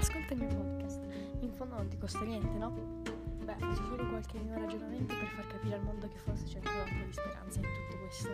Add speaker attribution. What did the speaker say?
Speaker 1: ascolta il mio podcast. In fondo non ti costa niente, no? Beh, faccio solo qualche mio ragionamento per far capire al mondo che forse c'è ancora un po' di speranza in tutto questo.